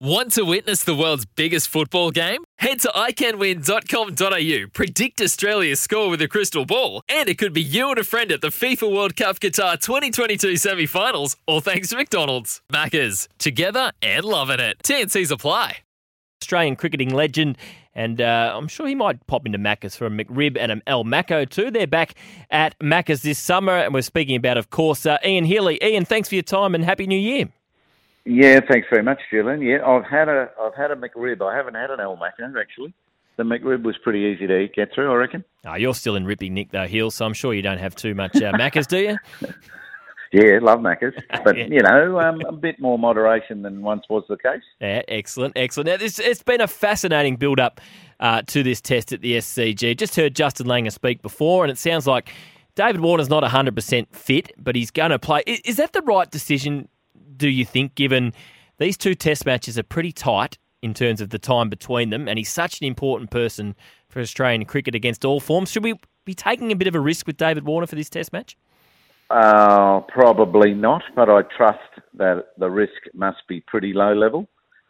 Want to witness the world's biggest football game? Head to iCanWin.com.au, predict Australia's score with a crystal ball, and it could be you and a friend at the FIFA World Cup Qatar 2022 semi finals, all thanks to McDonald's. Maccas, together and loving it. TNC's apply. Australian cricketing legend, and uh, I'm sure he might pop into Macca's for a McRib and an El Macco too. They're back at Macca's this summer, and we're speaking about, of course, uh, Ian Healy. Ian, thanks for your time and Happy New Year. Yeah, thanks very much, Julian. Yeah, I've had a I've had a McRib. I haven't had an El Macco actually. The McRib was pretty easy to eat, get through, I reckon. Oh, you're still in ripping Nick though, Heel, so I'm sure you don't have too much uh, Maccas, do you? Yeah, love Macca's, but you know, um, a bit more moderation than once was the case. Yeah, excellent, excellent. Now, this, it's been a fascinating build-up uh, to this test at the SCG. Just heard Justin Langer speak before, and it sounds like David Warner's not 100% fit, but he's going to play. Is, is that the right decision, do you think, given these two test matches are pretty tight in terms of the time between them, and he's such an important person for Australian cricket against all forms? Should we be taking a bit of a risk with David Warner for this test match? Uh, probably not, but I trust that the risk must be pretty low level.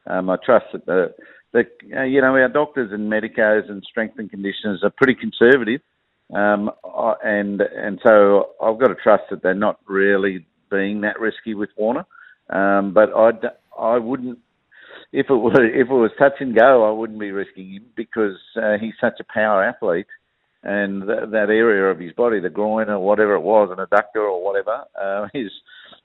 Um, I trust that the, the uh, you know our doctors and medicos and strength and conditioners are pretty conservative, um, and and so I've got to trust that they're not really being that risky with Warner. Um, but I I wouldn't if it were if it was touch and go, I wouldn't be risking him because uh, he's such a power athlete and th- that area of his body, the groin or whatever it was, an adductor or whatever, uh, is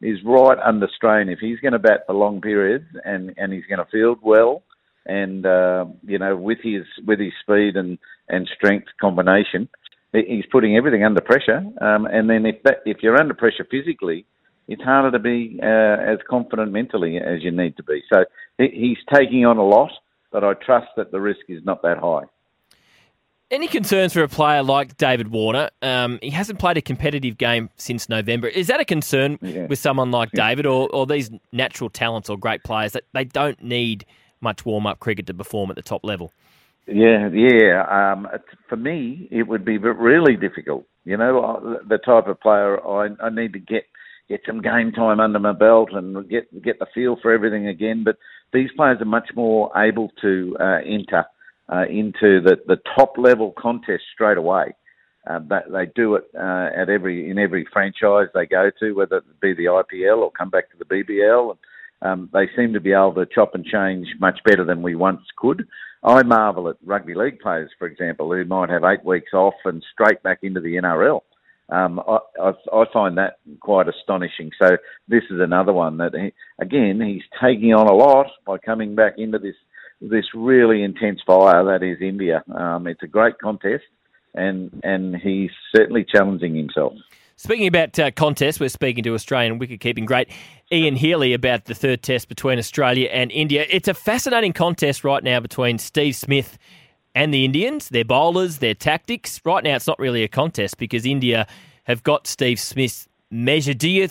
is right under strain. If he's going to bat for long periods and and he's going to field well, and uh, you know with his with his speed and and strength combination, he's putting everything under pressure. Um, and then if that if you're under pressure physically, it's harder to be uh, as confident mentally as you need to be. So he- he's taking on a lot, but I trust that the risk is not that high. Any concerns for a player like David Warner? Um, he hasn't played a competitive game since November. Is that a concern Yeah. with someone like David, or, or these natural talents or great players that they don't need much warm up cricket to perform at the top level? Yeah, yeah. Um, for me, it would be really difficult. You know, the type of player I, I need to get get some game time under my belt and get get the feel for everything again. But these players are much more able to uh, enter uh, into the, the top level contest straight away. Uh, but they do it uh, at every in every franchise they go to, whether it be the IPL or come back to the BBL. Um, they seem to be able to chop and change much better than we once could. I marvel at rugby league players, for example, who might have eight weeks off and straight back into the NRL. Um, I, I, I find that quite astonishing. So this is another one that, he, again, he's taking on a lot by coming back into this this really intense fire that is India. Um, it's a great contest, and and he's certainly challenging himself. Speaking about uh, contests, we're speaking to Australian wicket-keeping great Ian Healy about the third test between Australia and India. It's a fascinating contest right now between Steve Smith and the Indians, their bowlers, their tactics. Right now, it's not really a contest because India have got Steve Smith measured. Do you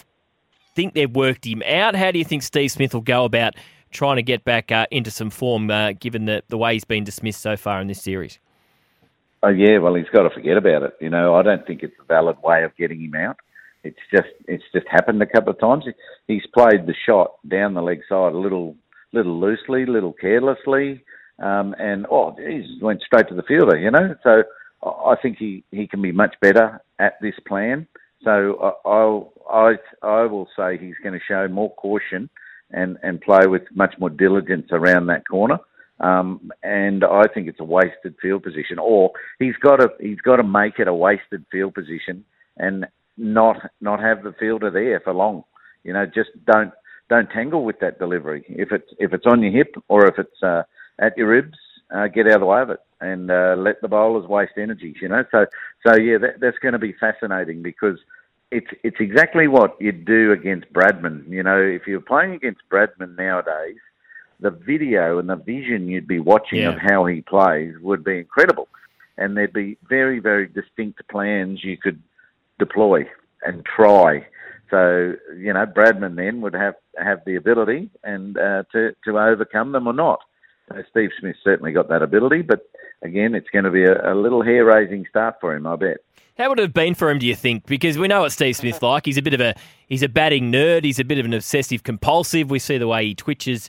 think they've worked him out? How do you think Steve Smith will go about trying to get back uh, into some form, uh, given the, the way he's been dismissed so far in this series? Oh yeah, well he's got to forget about it. You know, I don't think it's a valid way of getting him out. It's just it's just happened a couple of times. He's played the shot down the leg side a little little loosely, little carelessly, um, and oh, he's went straight to the fielder. You know, so I think he he can be much better at this plan. So I I'll, I I will say he's going to show more caution and and play with much more diligence around that corner. Um, and I think it's a wasted field position, or he's got to he's got to make it a wasted field position and not not have the fielder there for long. You know, just don't don't tangle with that delivery. If it's if it's on your hip or if it's uh, at your ribs, uh, get out of the way of it and uh, let the bowlers waste energy. You know, so so yeah, that, that's going to be fascinating because it's it's exactly what you'd do against Bradman. You know, if you're playing against Bradman nowadays, the video and the vision you'd be watching Yeah. of how he plays would be incredible. And there'd be very, very distinct plans you could deploy and try. So, you know, Bradman then would have, have the ability and uh, to, to overcome them or not. So Steve Smith certainly got that ability, but again, it's going to be a, a little hair raising start for him, I bet. How would it have been for him, do you think? Because we know what Steve Smith's like. He's a bit of a he's a batting nerd. He's a bit of an obsessive compulsive. We see the way he twitches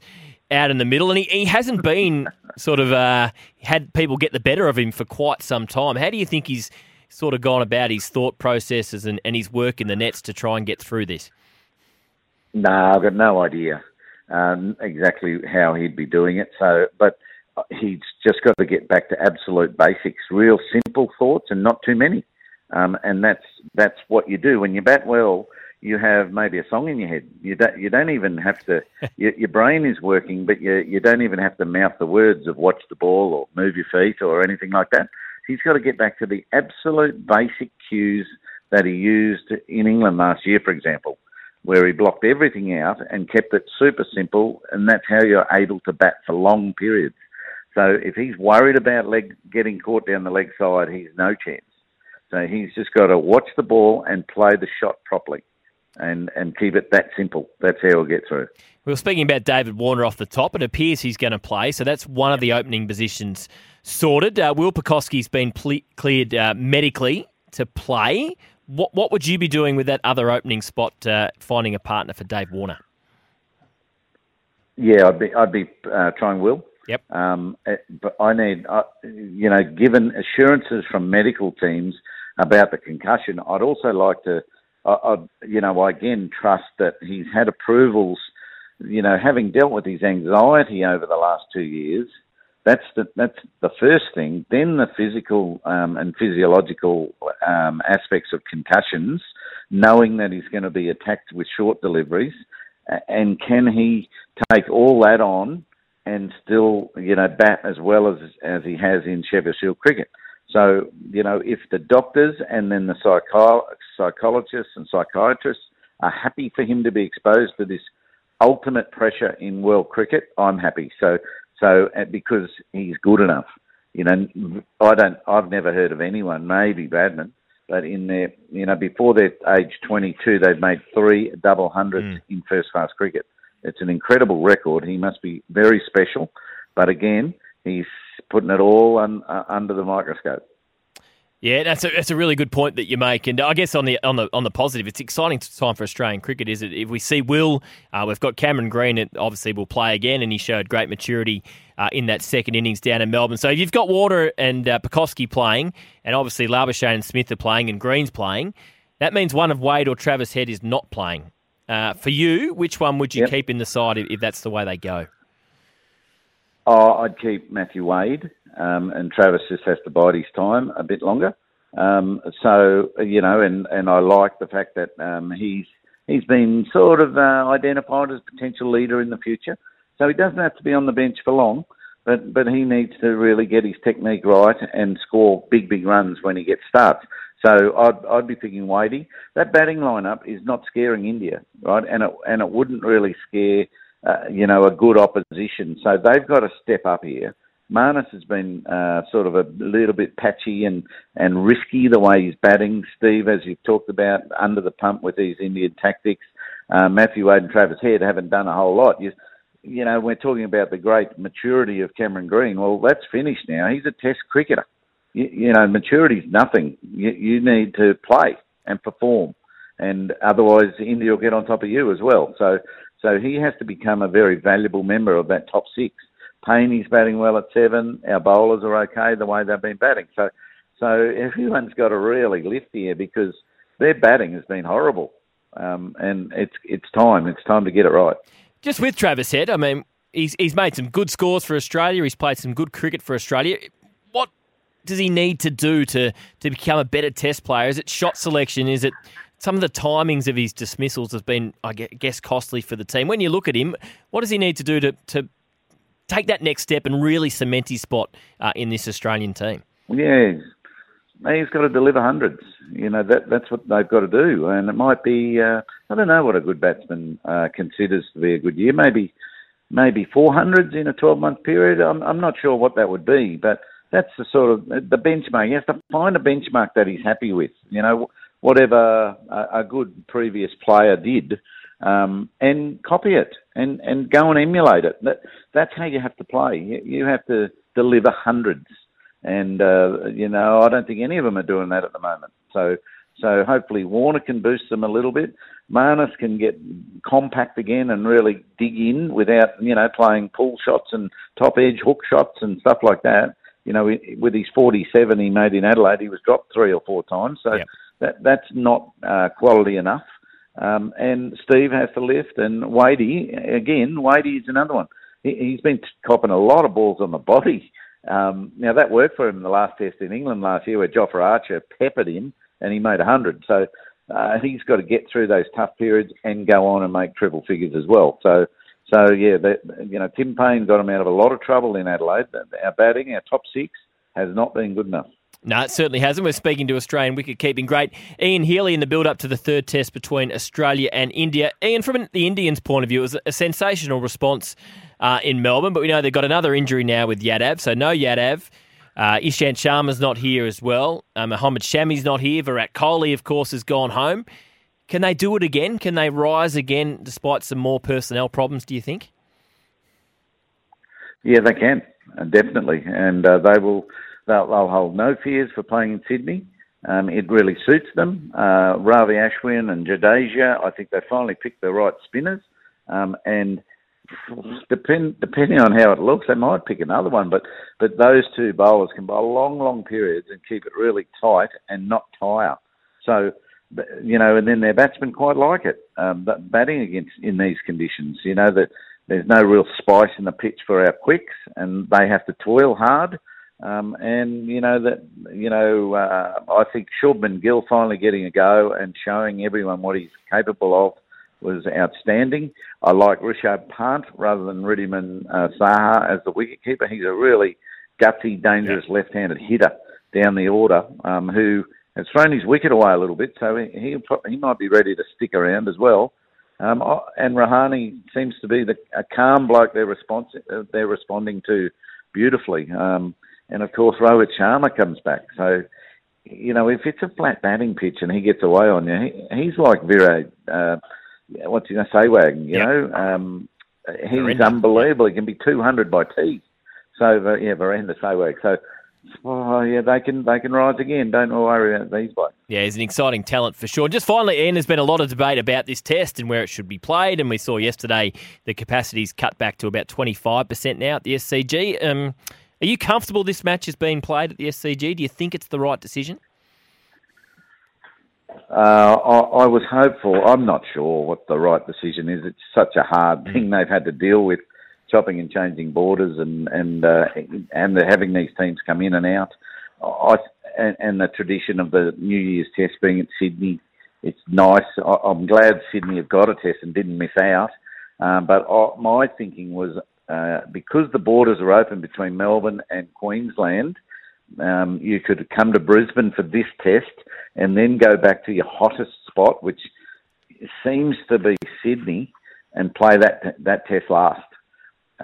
out in the middle, and he, he hasn't been sort of uh, had people get the better of him for quite some time. How do you think he's sort of gone about his thought processes and, and his work in the nets to try and get through this? No, I've got no idea um, exactly how he'd be doing it. So, but he's just got to get back to absolute basics, real simple thoughts, and not too many. Um, and that's that's what you do when you bat well. You have maybe a song in your head. You don't you don't even have to. your, your brain is working, but you you don't even have to mouth the words of watch the ball or move your feet or anything like that. He's got to get back to the absolute basic cues that he used in England last year, for example where he blocked everything out and kept it super simple, and that's how you're able to bat for long periods. So if he's worried about leg getting caught down the leg side, he's no chance. So he's just got to watch the ball and play the shot properly, and and keep it that simple. That's how he'll get through. We were speaking about David Warner off the top. It appears he's going to play, so that's one of the opening positions sorted. Uh, Will Pucovski's been ple- cleared uh, medically to play. What what would you be doing with that other opening spot, uh, finding a partner for Dave Warner? Yeah, I'd be I'd be uh, trying Will. Yep. Um, eh, but I need, uh, you know, given assurances from medical teams about the concussion, I'd also like to, I, I'd, you know, I again trust that he's had approvals. You know, having dealt with his anxiety over the last two years, that's the that's the first thing. Then the physical um, and physiological um, aspects of concussions, knowing that he's going to be attacked with short deliveries, and can he take all that on and still, you know, bat as well as as he has in Sheffield cricket. So, you know, if the doctors and then the psycho- psychologists and psychiatrists are happy for him to be exposed to this ultimate pressure in world cricket, I'm happy. So, so uh, because he's good enough, you know, I don't, I've never heard of anyone, maybe Bradman, but in their, you know, before their age 22, they've made three double hundreds in first class cricket. It's an incredible record. He must be very special, but again, he's putting it all un, uh, under the microscope. Yeah, that's a that's a really good point that you make, and I guess on the on the on the positive, it's exciting time for Australian cricket. Is it? If we see Will, uh, we've got Cameron Green, that obviously will play again, and he showed great maturity uh, in that second innings down in Melbourne. So if you've got Warner and uh, Pucovski playing, and obviously Labuschagne and Smith are playing, and Green's playing, that means one of Wade or Travis Head is not playing. Uh, for you, which one would you Yep. keep in the side if, if that's the way they go? Oh, I'd keep Matthew Wade, um, and Travis just has to bide his time a bit longer. Um, so you know, and, and I like the fact that um, he's he's been sort of uh, identified as potential leader in the future. So he doesn't have to be on the bench for long, but but he needs to really get his technique right and score big big runs when he gets starts. So I'd I'd be picking Wadey. That batting lineup is not scaring India, right? And it and it wouldn't really scare uh, you know a good opposition. So they've got to step up here. Marnus has been uh, sort of a little bit patchy and, and risky the way he's batting. Steve, as you've talked about, under the pump with these Indian tactics. Uh, Matthew Wade and Travis Head haven't done a whole lot. You, you know, we're talking about the great maturity of Cameron Green. Well, that's finished now. He's a test cricketer. You, you know, maturity's nothing. You, you need to play and perform, and otherwise India will get on top of you as well. So, so he has to become a very valuable member of that top six. Paine's batting well at seven. Our bowlers are okay the way they've been batting. So, so everyone's got to really lift here because their batting has been horrible, um, and it's it's time. It's time to get it right. Just with Travis Head, I mean, he's he's made some good scores for Australia. He's played some good cricket for Australia. What does he need to do to to become a better Test player? Is it shot selection? Is it some of the timings of his dismissals has been, I guess, costly for the team? When you look at him, what does he need to do to to take that next step and really cement his spot uh, in this Australian team? Yeah, he's got to deliver hundreds. You know that that's what they've got to do, and it might be. Uh, I don't know what a good batsman uh, considers to be a good year. Maybe, maybe 400s in a 12 month period. I'm, I'm not sure what that would be, but that's the sort of the benchmark. He has to find a benchmark that he's happy with. You know, whatever a, a good previous player did, um, and copy it and, and go and emulate it. That, that's how you have to play. You, you have to deliver hundreds. And, uh, you know, I don't think any of them are doing that at the moment. So, so hopefully Warner can boost them a little bit. Marnus can get compact again and really dig in without, you know, playing pull shots and top edge hook shots and stuff like that. You know, with his 47 he made in Adelaide, he was dropped three or four times. So yep. that that's not uh, quality enough. Um, and Steve has to lift, and Wadey again. Wadey is another one. He, has been copping a lot of balls on the body. Um, now that worked for him in the last test in England last year, where Jofra Archer peppered him and he made hundred. So uh, he's got to get through those tough periods and go on and make triple figures as well. So, so yeah, that, you know, Tim Paine got him out of a lot of trouble in Adelaide. Our batting, our top six, has not been good enough. No, it certainly hasn't. We're speaking to Australian wicket keeping great Ian Healy in the build up to the third test between Australia and India. Ian, from the Indians' point of view, it was a sensational response uh, in Melbourne, but we know they've got another injury now with Yadav, so no Yadav. Uh, Ishant Sharma's not here as well. Uh, Mohammad Shami's not here. Virat Kohli, of course, has gone home. Can they do it again? Can they rise again despite some more personnel problems, do you think? Yeah, they can, uh, definitely. And uh, they will They'll, hold no fears for playing in Sydney. Um, it really suits them. Uh, Ravi Ashwin and Jadeja, I think they finally picked the right spinners. Um, and depend, depending on how it looks, they might pick another one. But but those two bowlers can bowl long, long periods and keep it really tight and not tire. So you know, and then their batsmen quite like it. Um, batting against in these conditions, you know that there's no real spice in the pitch for our quicks, and they have to toil hard. Um, and you know that you know uh, I think Shubman Gill finally getting a go and showing everyone what he's capable of was outstanding. I like Rishabh Pant rather than Wriddhiman uh, Saha as the wicketkeeper. He's a really gutsy, dangerous yeah. left-handed hitter down the order um, who has thrown his wicket away a little bit, so he he, he might be ready to stick around as well. Um, and Rahane seems to be the, a calm bloke they're, respons- uh, they're responding to beautifully. Um, and of course, Rohit Sharma comes back. So, you know, if it's a flat batting pitch and he gets away on you, he, he's like Virat, uh, what's he going to say, Wagon? You yep. know, um, he's unbelievable. He can be 200 by T. So, yeah, Virender Sehwag. So, Oh yeah, they can they can rise again. Don't worry about these blokes. Yeah, he's an exciting talent for sure. Just finally, Ian, there's been a lot of debate about this test and where it should be played, and we saw yesterday the capacity's cut back to about 25% now at the SCG. Um, are you comfortable this match is being played at the SCG? Do you think it's the right decision? Uh, I, I, was hopeful. I'm not sure what the right decision is. It's such a hard thing mm. they've had to deal with, chopping and changing borders, and and uh, and having these teams come in and out. I, and, and, the tradition of the New Year's Test being at Sydney, it's nice. I, am glad Sydney have got a test and didn't miss out. Um, but I, my thinking was uh, because the borders are open between Melbourne and Queensland, um, you could come to Brisbane for this test and then go back to your hottest spot, which seems to be Sydney, and play that that test last.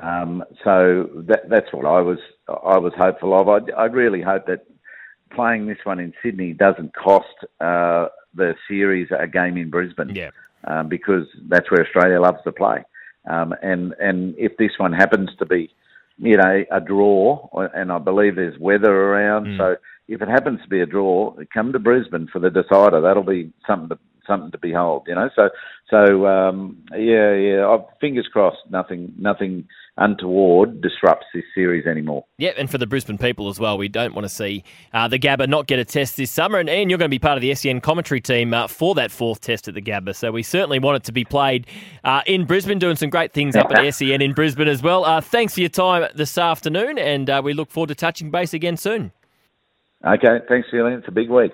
Um, so that, that's what I was I was hopeful of. I, I really hope that playing this one in Sydney doesn't cost uh, the series a game in Brisbane. Yeah. Um, because that's where Australia loves to play. Um, and and if this one happens to be, you know, a draw, and I believe there's weather around, mm. so if it happens to be a draw, come to Brisbane for the decider. That'll be something to something to behold, you know. So so um, yeah, yeah. Fingers crossed, nothing nothing untoward disrupts this series anymore. Yeah, and for the Brisbane people as well, we don't want to see uh, the Gabba not get a test this summer. And Ian, you're going to be part of the SEN commentary team uh, for that fourth test at the Gabba, so we certainly want it to be played uh, in Brisbane, doing some great things up at SEN in Brisbane as well. Uh, thanks for your time this afternoon, and uh, we look forward to touching base again soon. Okay, thanks, Julian. It's a big week.